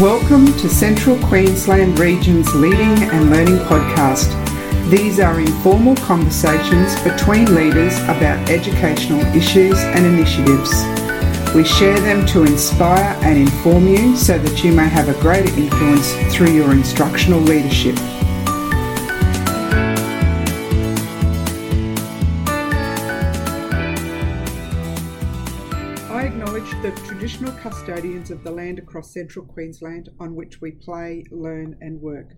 Welcome to Central Queensland Region's Leading and Learning podcast. These are informal conversations between leaders about educational issues and initiatives. We share them to inspire and inform you so that you may have a greater influence through your instructional leadership. Custodians of the land across central Queensland on which we play, learn, and work.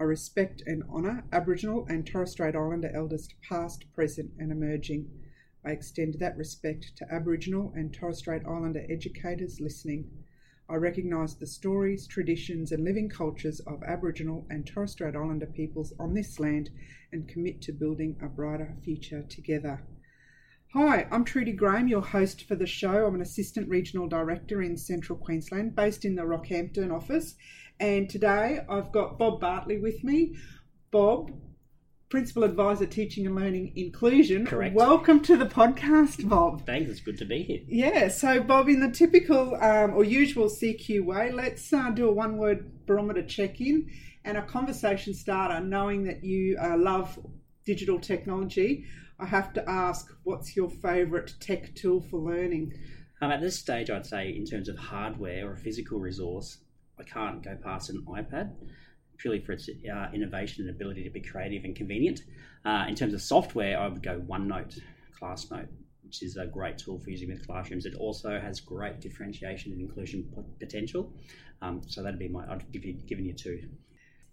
I respect and honour Aboriginal and Torres Strait Islander elders past, present, and emerging. I extend that respect to Aboriginal and Torres Strait Islander educators listening. I recognise the stories, traditions, and living cultures of Aboriginal and Torres Strait Islander peoples on this land and commit to building a brighter future together. Hi, I'm Trudy Graham, your host for the show. I'm an Assistant Regional Director in Central Queensland, based in the Rockhampton office. And today I've got Bob Bartley with me. Bob, Principal Advisor Teaching and Learning Inclusion. Correct. Welcome to the podcast, Bob. Thanks, it's good to be here. Yeah, so Bob, in the typical um, or usual CQ way, let's uh, do a one word barometer check in and a conversation starter, knowing that you uh, love digital technology. I have to ask, what's your favourite tech tool for learning? Um, at this stage, I'd say in terms of hardware or a physical resource, I can't go past an iPad purely for its uh, innovation and ability to be creative and convenient. Uh, in terms of software, I would go OneNote, ClassNote, which is a great tool for using with classrooms. It also has great differentiation and inclusion potential. Um, so that'd be my, I'd give you, given you two.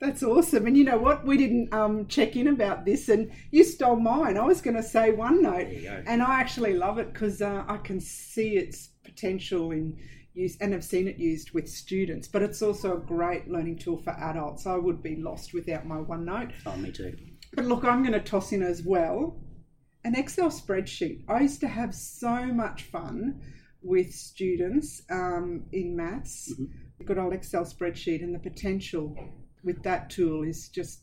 That's awesome. And you know what? We didn't um, check in about this, and you stole mine. I was going to say OneNote, and I actually love it because uh, I can see its potential in use, and have seen it used with students. But it's also a great learning tool for adults. I would be lost without my OneNote. Oh, me too. But look, I'm going to toss in as well an Excel spreadsheet. I used to have so much fun with students um, in maths. Mhm. Good old Excel spreadsheet, and the potential with that tool is just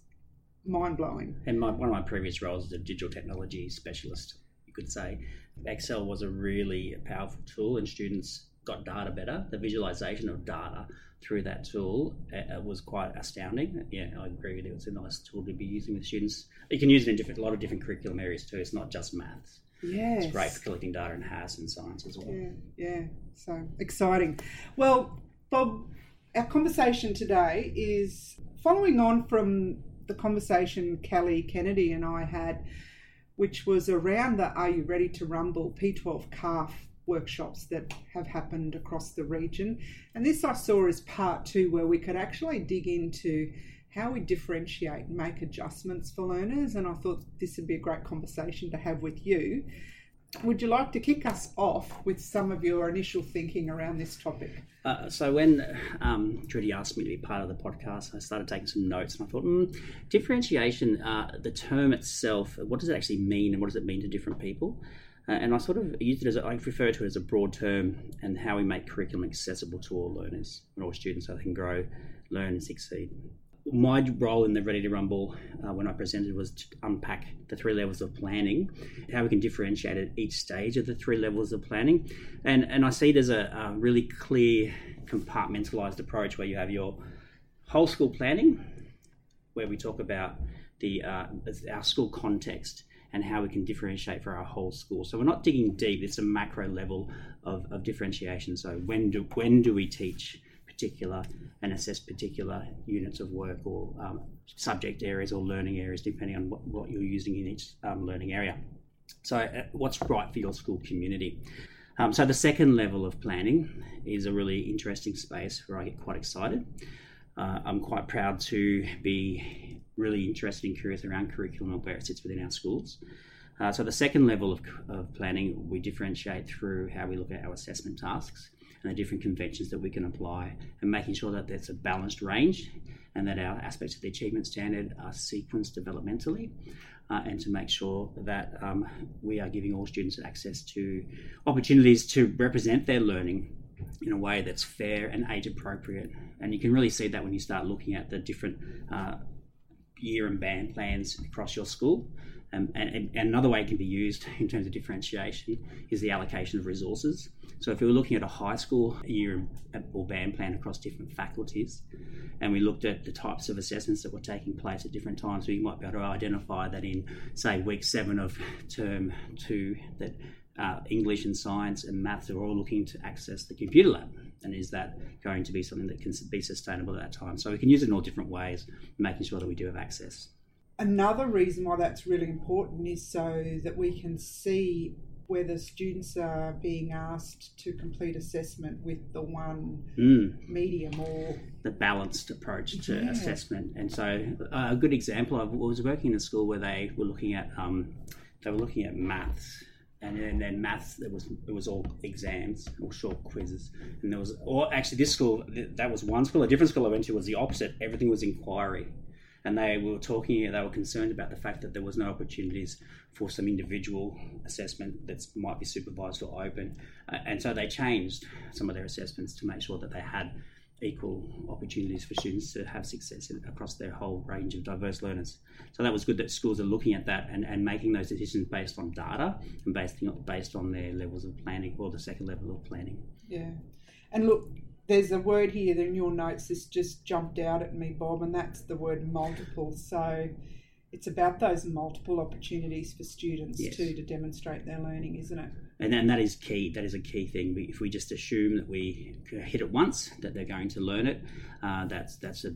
mind blowing. And my, one of my previous roles as a digital technology specialist, you could say, Excel was a really powerful tool, and students got data better. The visualization of data through that tool uh, uh, was quite astounding. Yeah, I agree with you. It's a nice tool to be using with students. You can use it in different, a lot of different curriculum areas too. It's not just maths. Yes. It's great for collecting data in HASS and science as well. Yeah, yeah. So exciting. Well, Bob, our conversation today is following on from the conversation Kelly Kennedy and I had, which was around the Are You Ready to Rumble P12 CARF workshops that have happened across the region. And this I saw as part two, where we could actually dig into how we differentiate and make adjustments for learners. And I thought this would be a great conversation to have with you. Would you like to kick us off with some of your initial thinking around this topic? Uh, so when um, Trudy asked me to be part of the podcast, I started taking some notes, and I thought, mm, differentiation, uh, the term itself, what does it actually mean, and what does it mean to different people? Uh, and I sort of used it as I refer to it as a broad term, and how we make curriculum accessible to all learners and all students, so they can grow, learn, and succeed. My role in the Ready to Rumble uh, when I presented was to unpack the three levels of planning, how we can differentiate at each stage of the three levels of planning, and and I see as a, a really clear compartmentalized approach where you have your whole school planning, where we talk about the uh, our school context and how we can differentiate for our whole school. So we're not digging deep; it's a macro level of, of differentiation. So when do when do we teach particular and assess particular units of work or um, subject areas or learning areas, depending on what, what you're using in each um, learning area. So, uh, what's right for your school community? Um, so, the second level of planning is a really interesting space where I get quite excited. Uh, I'm quite proud to be really interested and curious around curriculum and where it sits within our schools. Uh, so, the second level of, of planning, we differentiate through how we look at our assessment tasks and the different conventions that we can apply, and making sure that there's a balanced range and that our aspects of the achievement standard are sequenced developmentally, uh, and to make sure that um, we are giving all students access to opportunities to represent their learning in a way that's fair and age appropriate. And you can really see that when you start looking at the different uh, year and band plans across your school. Um, and, and, another way it can be used in terms of differentiation is the allocation of resources. So if we were looking at a high school year or band plan across different faculties, and we looked at the types of assessments that were taking place at different times, we might be able to identify that in, say, week seven of term two, that uh, English and science and maths are all looking to access the computer lab. And is that going to be something that can be sustainable at that time? So we can use it in all different ways, making sure that we do have access. Another reason why that's really important is so that we can see whether students are being asked to complete assessment with the one mm. medium or the balanced approach to yeah. assessment. And so, uh, a good example, I was working in a school where they were looking at um, they were looking at maths and then, then maths it was it was all exams or short quizzes and there was or actually this school that was one school a different school i went to was the opposite everything was inquiry and they were talking they were concerned about the fact that there was no opportunities for some individual assessment that might be supervised or open uh, and so they changed some of their assessments to make sure that they had equal opportunities for students to have success across their whole range of diverse learners. So that was good that schools are looking at that and, and making those decisions based on data and based, based on their levels of planning or the second level of planning. Yeah. And look, there's a word here in your notes, this just jumped out at me, Bob, and that's the word multiple. So it's about those multiple opportunities for students yes. too to demonstrate their learning, isn't it? And, and that is key. That is a key thing. If we just assume that we hit it once, that they're going to learn it, uh, that's that's a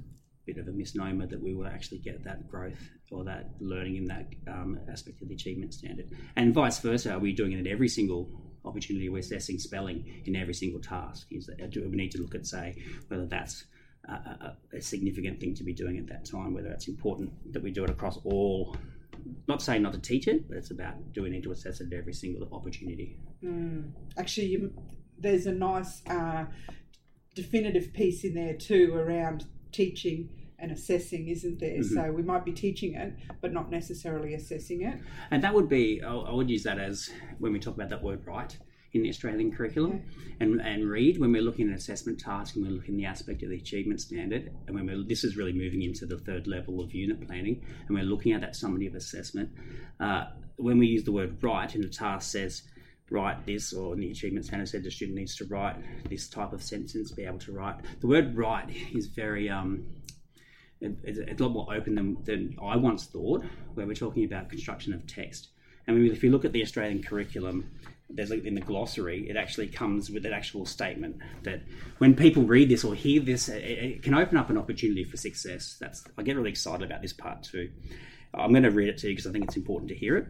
bit of a misnomer that we will actually get that growth or that learning in that um, aspect of the achievement standard. And vice versa, are we doing it at every single opportunity we're assessing spelling in every single task? Is that, do we need to look at say whether that's a, a, significant thing to be doing at that time, whether it's important that we do it across all. Not saying not to teach it, but it's about do we need to assess it at every single opportunity. Mm. Actually, you, there's a nice uh, definitive piece in there too around teaching and assessing, isn't there? Mm-hmm. So we might be teaching it, but not necessarily assessing it. And that would be, I would use that as when we talk about that word write in the Australian curriculum. And, and read when we're looking at assessment tasks and we're looking at the aspect of the achievement standard, and when we're, this is really moving into the third level of unit planning, and we're looking at that summative assessment, uh, when we use the word write and the task says, write this, or in the achievement standard said the student needs to write this type of sentence, be able to write. The word write is very um, it's a lot more open than, than I once thought, where we're talking about construction of text. And if you look at the Australian curriculum, there's in the glossary, it actually comes with an actual statement that when people read this or hear this, it, it can open up an opportunity for success. That's I get really excited about this part too. I'm going to read it to you because I think it's important to hear it.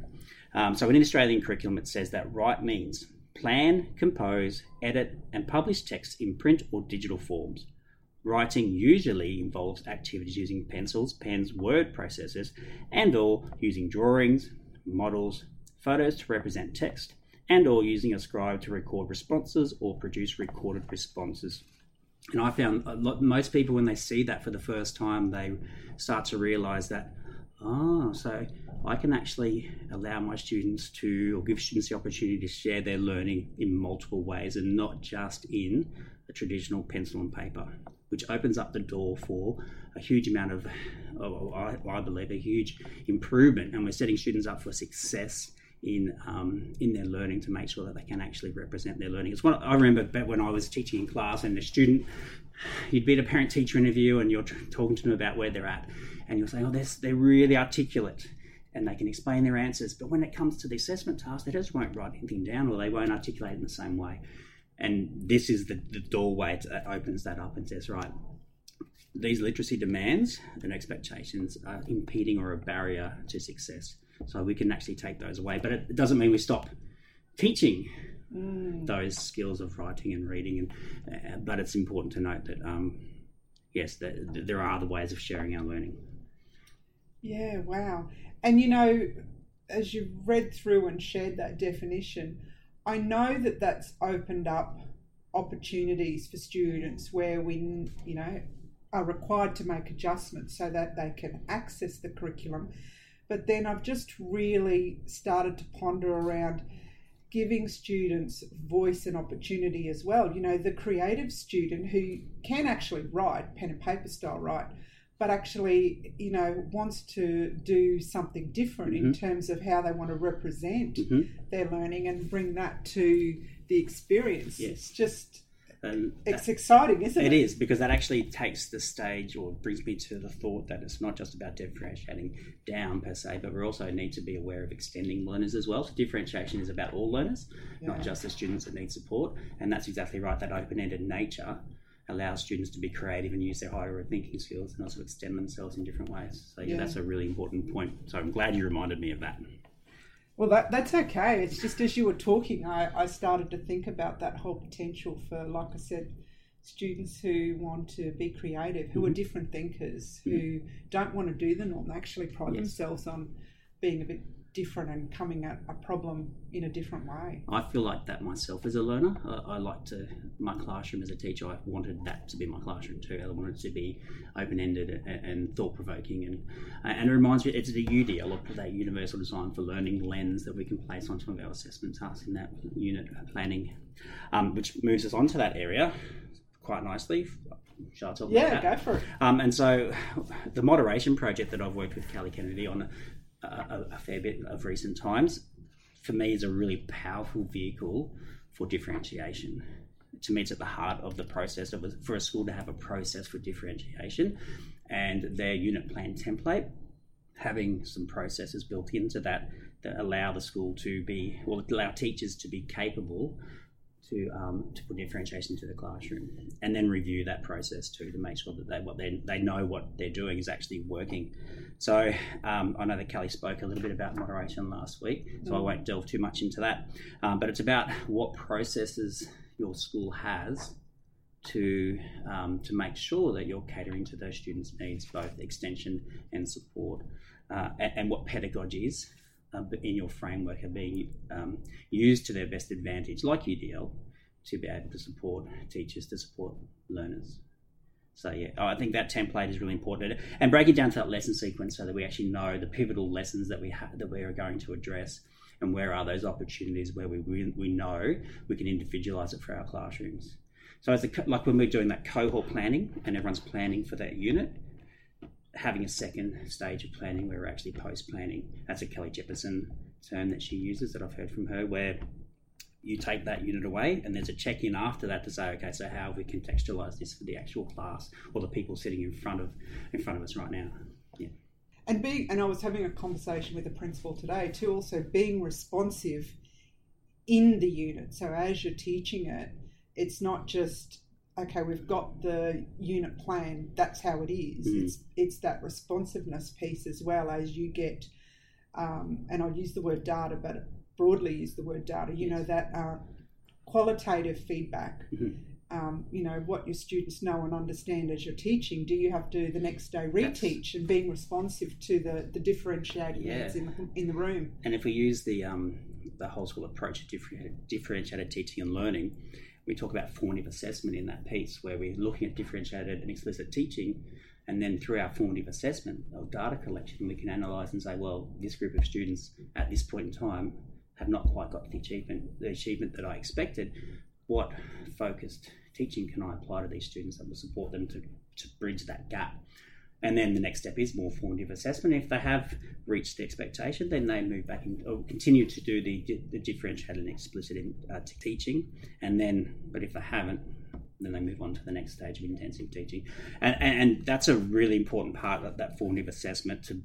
Um, so in the Australian curriculum, it says that write means plan, compose, edit, and publish text in print or digital forms. Writing usually involves activities using pencils, pens, word processors, and or using drawings, models, photos to represent text, and or using a scribe to record responses or produce recorded responses. And I found lot, most people, when they see that for the first time, they start to realize that, oh, so I can actually allow my students to, or give students the opportunity to share their learning in multiple ways and not just in a traditional pencil and paper, which opens up the door for a huge amount of, oh, I, I believe, a huge improvement. And we're setting students up for success in um, in their learning to make sure that they can actually represent their learning. It's what I remember when I was teaching in class and a student, you'd be at a parent teacher interview and you're talking to them about where they're at, and you're saying, oh, they're, they're really articulate and they can explain their answers, but when it comes to the assessment task, they just won't write anything down or they won't articulate in the same way. And this is the, the doorway that opens that up and says, right, these literacy demands and expectations are impeding or a barrier to success. So we can actually take those away. But it doesn't mean we stop teaching mm. those skills of writing and reading. And uh, but it's important to note that um, yes, that, there are other ways of sharing our learning. Yeah, wow. And you know, as you've read through and shared that definition, I know that that's opened up opportunities for students where we, you know, are required to make adjustments so that they can access the curriculum but then I've just really started to ponder around giving students voice and opportunity as well. You know, the creative student who can actually write, pen and paper style write, but actually, you know, wants to do something different in Mm-hmm. terms of how they want to represent Mhm. their learning and bring that to the experience. Yes. It's just, And it's exciting, isn't it? It is because that actually takes the stage or brings me to the thought that it's not just about differentiating down per se, but we also need to be aware of extending learners as well. So differentiation is about all learners, not just the students that need support. And that's exactly right. That open-ended nature allows students to be creative and use their higher order thinking skills and also extend themselves in different ways. So yeah, Yeah. that's a really important point. So I'm glad you reminded me of that. Well, that, that's okay. It's just as you were talking, I, I started to think about that whole potential for, like I said, students who want to be creative, who are mm-hmm. different thinkers, who mm-hmm. don't want to do the norm, they actually pride Yes. themselves on being a bit different and coming at a problem in a different way. I feel like that myself as a learner. I, I like to my classroom as a teacher. I wanted that to be my classroom too. I wanted it to be open ended and, and thought provoking, and and it reminds me it's the UD. I look at that universal design for learning lens that we can place on some of our assessment tasks in that unit planning, um, which moves us on to that area quite nicely. Shall I talk about Yeah, go for it. Um, and so, the moderation project that I've worked with Kelly Kennedy on a, a, fair bit of recent times, for me, is a really powerful vehicle for differentiation. To me, it's at the heart of the process of a, for a school to have a process for differentiation, and their unit plan template having some processes built into that that allow the school to be, or allow teachers to be capable to um, to put differentiation into the classroom, and then review that process too to make sure that they what they they know what they're doing is actually working. So um, I know that Kelly spoke a little bit about moderation last week, so I won't delve too much into that. Um, but it's about what processes your school has to um, to make sure that you're catering to those students' needs, both extension and support, uh, and, and what pedagogies uh, in your framework are being um, used to their best advantage, like UDL, to be able to support teachers to support learners. So yeah, I think that template is really important, and break it down to that lesson sequence so that we actually know the pivotal lessons that we have that we are going to address, and where are those opportunities where we we, we know we can individualize it for our classrooms. So as like when we're doing that cohort planning and everyone's planning for that unit, having a second stage of planning where we're actually post planning. That's a Kelly Jefferson term that she uses that I've heard from her, where you take that unit away and there's a check in after that to say, okay, so how have we contextualized this for the actual class or the people sitting in front of in front of us right now? Yeah. And being, and I was having a conversation with the principal today too. Also, being responsive in the unit. So as you're teaching it, it's not just okay. We've got the unit plan. That's how it is. Mhm. It's it's that responsiveness piece as well as you get. Um, and I'll use the word data, but broadly use the word data. You know that uh, qualitative feedback. Mhm. Um, you know what your students know and understand as you're teaching. Do you have to the next day That's- reteach and being responsive to the the differentiated Yeah. needs in the, in the room? And if we use the um, the whole school approach of differentiated, differentiated teaching and learning, we talk about formative assessment in that piece where we're looking at differentiated and explicit teaching. And then through our formative assessment or data collection, we can analyse and say, well, this group of students at this point in time have not quite got the achievement, the achievement that I expected. What focused teaching can I apply to these students that will support them to, to bridge that gap? And then the next step is more formative assessment. If they have reached the expectation, then they move back and continue to do the, the differentiated and explicit in, uh, teaching. And then, but if they haven't, then they move on to the next stage of intensive teaching. And, and, and that's a really important part of that formative assessment to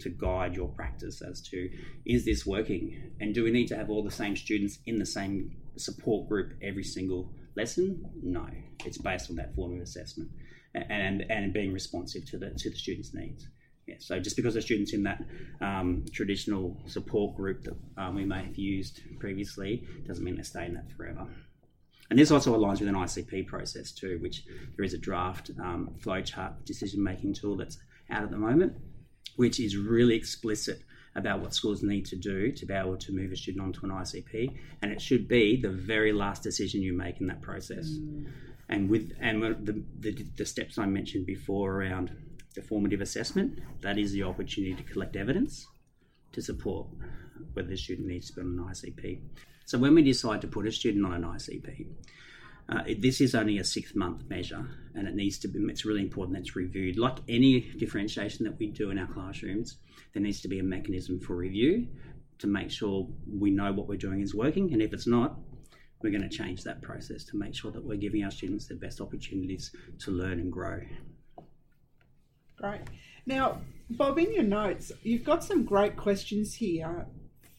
to guide your practice as to is this working and do we need to have all the same students in the same support group every single lesson no it's based on that formative assessment and and being responsive to the to the students' needs. Yeah, so just because the students in that um, traditional support group that um, we may have used previously doesn't mean they stay in that forever. And this also aligns with an ICP process too, which there is a draft um, flowchart decision making tool that's out at the moment, which is really explicit about what schools need to do to be able to move a student onto an ICP, and it should be the very last decision you make in that process and with and the, the, the steps I mentioned before around the formative assessment, that is the opportunity to collect evidence to support whether the student needs to be on an ICP. So when we decide to put a student on an ICP, Uh, this is only a six month measure and it needs to be, it's really important that it's reviewed. Like any differentiation that we do in our classrooms, there needs to be a mechanism for review to make sure we know what we're doing is working. And if it's not, we're going to change that process to make sure that we're giving our students the best opportunities to learn and grow. Great. Now, Bob, in your notes, you've got some great questions here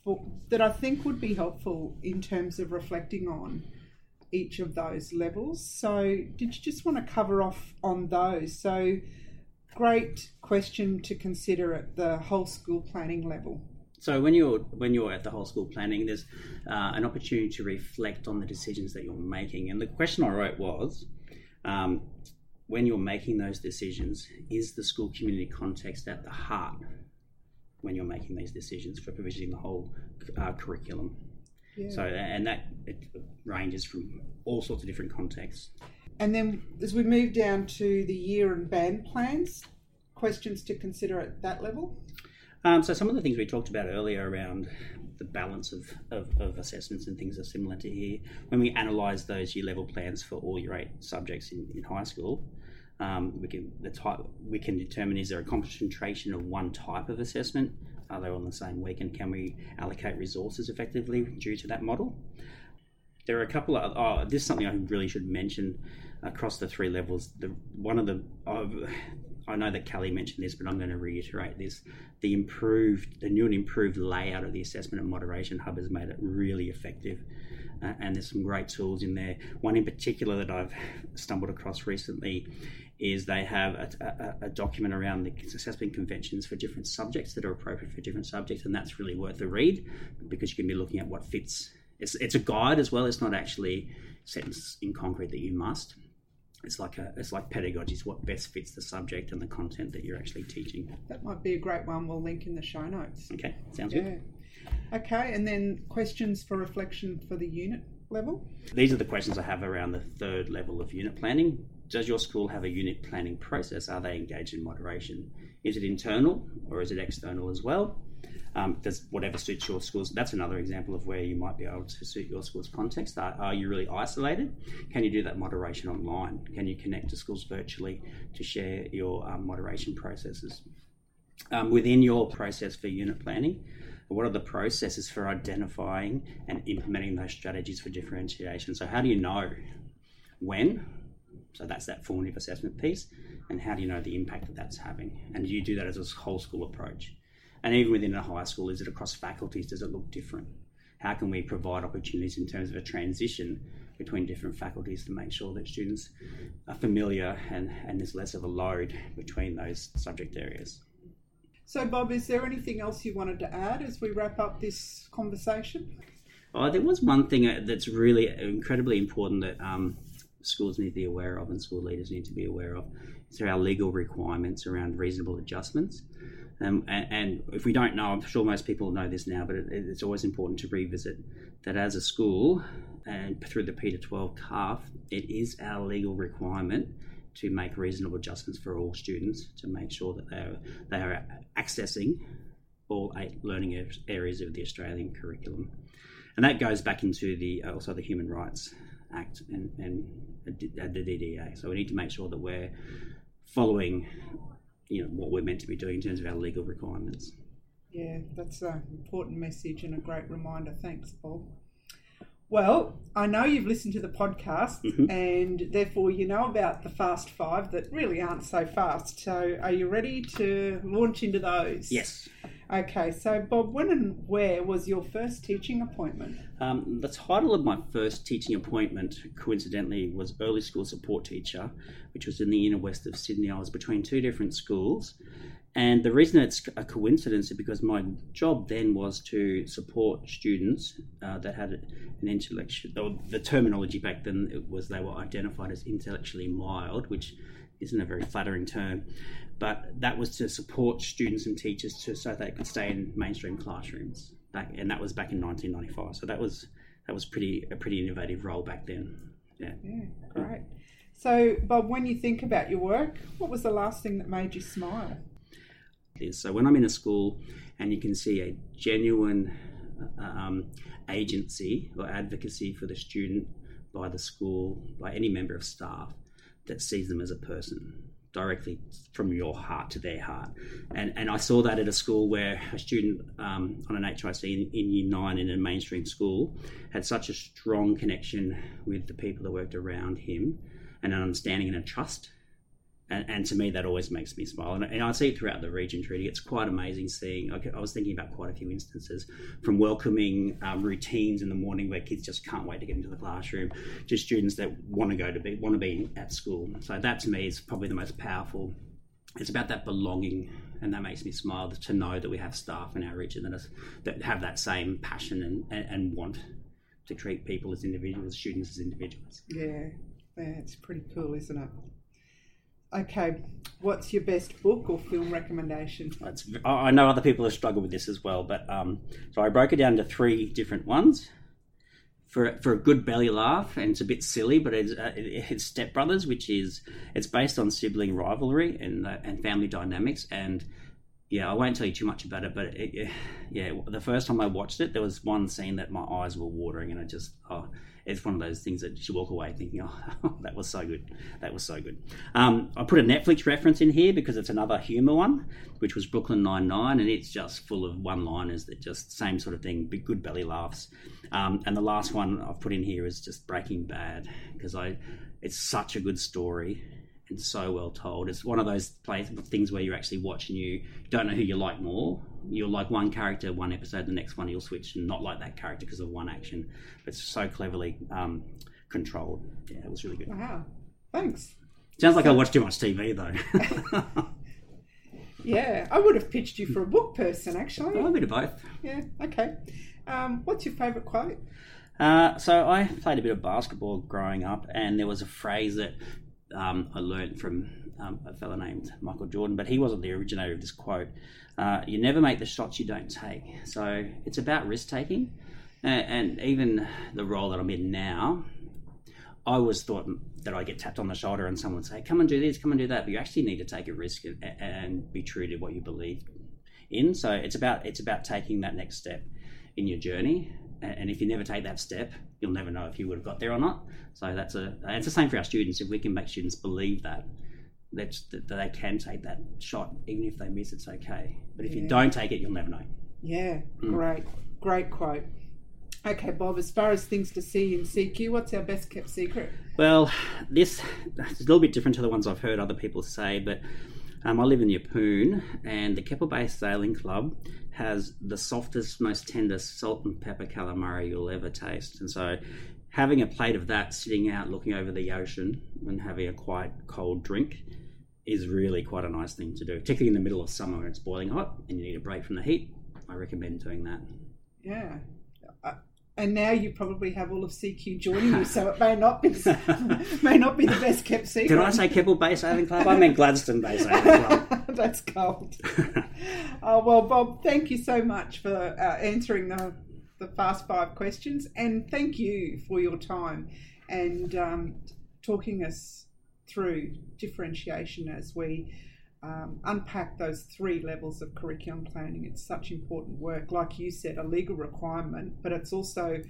for, that I think would be helpful in terms of reflecting on each of those levels. So, did you just want to cover off on those? So, great question to consider at the whole school planning level. So when you're when you're at the whole school planning, there's uh, an opportunity to reflect on the decisions that you're making. And the question I wrote was, um, when you're making those decisions, is the school community context at the heart when you're making these decisions for provisioning the whole uh, curriculum? Yeah. So and that it ranges from all sorts of different contexts. And then as we move down to the year and band plans, questions to consider at that level. Um, so some of the things we talked about earlier around the balance of, of, of, assessments and things are similar to here. When we analyse those year level plans for all your eight subjects in, in high school, um, we can the type we can determine is there a concentration of one type of assessment? Are they on the same week, and can we allocate resources effectively due to that model? There are a couple of oh, this is something I really should mention across the three levels. The one of the I know that Kelly mentioned this, but I'm going to reiterate this. The improved, the new and improved layout of the assessment and moderation hub has made it really effective. Uh, and there's some great tools in there. One in particular that I've stumbled across recently is they have a, a, a, document around the assessment conventions for different subjects that are appropriate for different subjects, and that's really worth a read because you can be looking at what fits. It's, it's a guide as well. It's not actually set in concrete that you must it's like a it's like pedagogy is what best fits the subject and the content that you're actually teaching. That might be a great one. We'll link in the show notes. Okay, sounds yeah. good. Okay, and then questions for reflection for the unit level. These are the questions I have around the third level of unit planning. Does your school have a unit planning process? Are they engaged in moderation? Is it internal or is it external as well? Um, does whatever suits your schools. That's another example of where you might be able to suit your school's context. Are, are, you really isolated? Can you do that moderation online? Can you connect to schools virtually to share your um, moderation processes? Um, within your process for unit planning, what are the processes for identifying and implementing those strategies for differentiation? So, how do you know when? So, that's that formative assessment piece. And how do you know the impact that that's having? And do you do that as a whole school approach? And even within a high school, is it across faculties? Does it look different? How can we provide opportunities in terms of a transition between different faculties to make sure that students are familiar and, and there's less of a load between those subject areas? So, Bob, is there anything else you wanted to add as we wrap up this conversation? Oh, there was one thing uh, that's really incredibly important that um, schools need to be aware of and school leaders need to be aware of. It's our legal requirements around reasonable adjustments. Um, and, and, if we don't know, I'm sure most people know this now, but it, it's always important to revisit that as a school and through the P to 12 CARF, it is our legal requirement to make reasonable adjustments for all students to make sure that they are, they are accessing all eight learning areas of the Australian curriculum. And that goes back into the also the Human Rights Act and, and the DDA. So we need to make sure that we're following you know what we're meant to be doing in terms of our legal requirements. Yeah, that's an important message and a great reminder. Thanks, Paul. Well, I know you've listened to the podcast mm-hmm. and therefore you know about the Fast Five that really aren't so fast. So, are you ready to launch into those? Yes. Okay, so Bob, when and where was your first teaching appointment? Um, the title of my first teaching appointment, coincidentally, was Early School Support Teacher, which was in the inner west of Sydney. I was between two different schools. And the reason it's a coincidence is because my job then was to support students uh, that had an intellectual, the terminology back then was they were identified as intellectually mild, which isn't a very flattering term, but that was to support students and teachers to, so they could stay in mainstream classrooms. Back, and that was back in 1995. So that was that was pretty a pretty innovative role back then. Yeah. Yeah, great. So, Bob, when you think about your work, what was the last thing that made you smile? So, when I'm in a school and you can see a genuine uh, um, agency or advocacy for the student by the school, by any member of staff that sees them as a person directly from your heart to their heart. And, and I saw that at a school where a student um, on an HIC in, in year nine in a mainstream school had such a strong connection with the people that worked around him and an understanding and a trust and, and, to me that always makes me smile. And, and, I see it throughout the region Trudy. It's quite amazing seeing I, was thinking about quite a few instances from welcoming um, routines in the morning where kids just can't wait to get into the classroom to students that want to go to be want to be at school. So that to me is probably the most powerful. It's about that belonging and that makes me smile to know that we have staff in our region that, is, that have that same passion and, and, and want to treat people as individuals students as individuals. Yeah yeah, it's pretty cool, isn't it? Okay, what's your best book or film recommendation? It's, I know other people have struggled with this as well, but um, so I broke it down to three different ones. For, for a good belly laugh, and it's a bit silly, but it's, uh, it's Step Brothers, which is it's based on sibling rivalry and uh, and family dynamics. And yeah, I won't tell you too much about it, but it, yeah, the first time I watched it, there was one scene that my eyes were watering, and I just oh, it's one of those things that you walk away thinking, oh, that was so good. That was so good. Um, I put a Netflix reference in here because it's another humour one, which was Brooklyn Nine-Nine, and it's just full of one-liners that just same sort of thing, big good belly laughs. Um, and the last one I've put in here is just Breaking Bad because I, it's such a good story and so well told. It's one of those plays, things where you're actually watching. you don't know who you like more. You'll like one character one episode, the next one you'll switch and not like that character because of one action. But it's so cleverly um, controlled. Yeah, it was really good. Wow, thanks. Sounds like I watch too much TV though. yeah, I would have pitched you for a book person actually. Oh, a bit of both. Yeah. Okay. Um, what's your favourite quote? Uh, so I played a bit of basketball growing up, and there was a phrase that um, I learned from um, a fellow named Michael Jordan, but he wasn't the originator of this quote. Uh, you never make the shots you don't take. So it's about risk taking. And, and even the role that I'm in now, I always thought that I get tapped on the shoulder and someone would say, "Come and do this, come and do that." But you actually need to take a risk and, and be true to what you believe in. So it's about it's about taking that next step in your journey and if you never take that step, you'll never know if you would have got there or not. So that's a it's the same for our students. If we can make students believe that that, that they can take that shot, even if they miss, it's okay. But if yeah. you don't take it, you'll never know. Yeah, mm. great, great quote. Okay, Bob. As far as things to see in CQ, what's our best kept secret? Well, this is a little bit different to the ones I've heard other people say, but um, I live in Yeppoon, and the Keppel Bay Sailing Club has the softest, most tender salt and pepper calamari you'll ever taste. And so, having a plate of that sitting out looking over the ocean and having a quite cold drink is really quite a nice thing to do, particularly in the middle of summer when it's boiling hot and you need a break from the heat. I recommend doing that. Yeah, and now you probably have all of CQ joining you, so it may not be may not be the best kept secret. Did I say Keppel Bay Sailing Club? I meant Gladstone Bay Sailing Club. That's cold. oh well, Bob, thank you so much for uh, answering the the fast five questions, and thank you for your time and um, talking us through differentiation as we um, unpack those three levels of curriculum planning. It's such important work. Like you said, a legal requirement, but it's also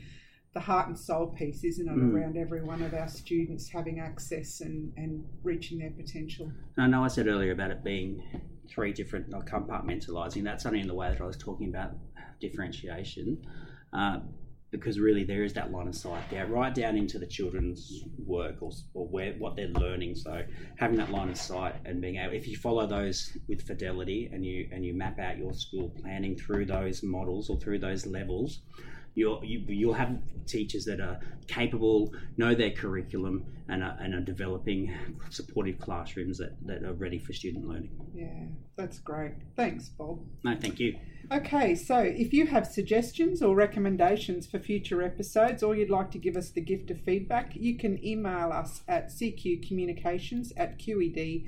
the heart and soul piece, isn't it, mm. around every one of our students having access and, and reaching their potential. I know I said earlier about it being three different, like compartmentalising. That's only in the way that I was talking about differentiation. Uh, because really there is that line of sight there, right down into the children's work or, or where what they're learning. So having that line of sight and being able, if you follow those with fidelity and you and you map out your school planning through those models or through those levels, you'll you, will you will have teachers that are capable, know their curriculum, and are, and are developing supportive classrooms that, that are ready for student learning. Yeah, that's great. Thanks, Bob. No, thank you. Okay, so if you have suggestions or recommendations for future episodes, or you'd like to give us the gift of feedback, you can email us at cqcommunications at qed.qld.gov.au.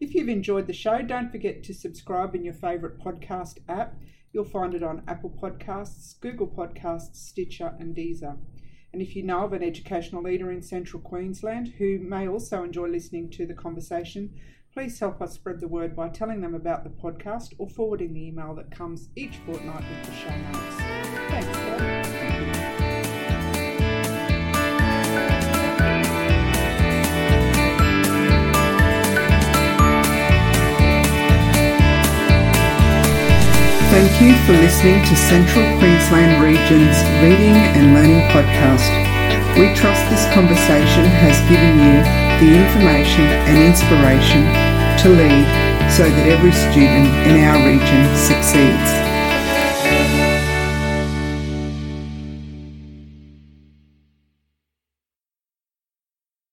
If you've enjoyed the show, don't forget to subscribe in your favourite podcast app. You'll find it on Apple Podcasts, Google Podcasts, Stitcher, and Deezer. And if you know of an educational leader in central Queensland who may also enjoy listening to the conversation, please help us spread the word by telling them about the podcast or forwarding the email that comes each fortnight with the show notes. Thanks, Thank you for listening to Central Queensland Region's Leading and Learning Podcast. We trust this conversation has given you the information and inspiration to lead so that every student in our region succeeds.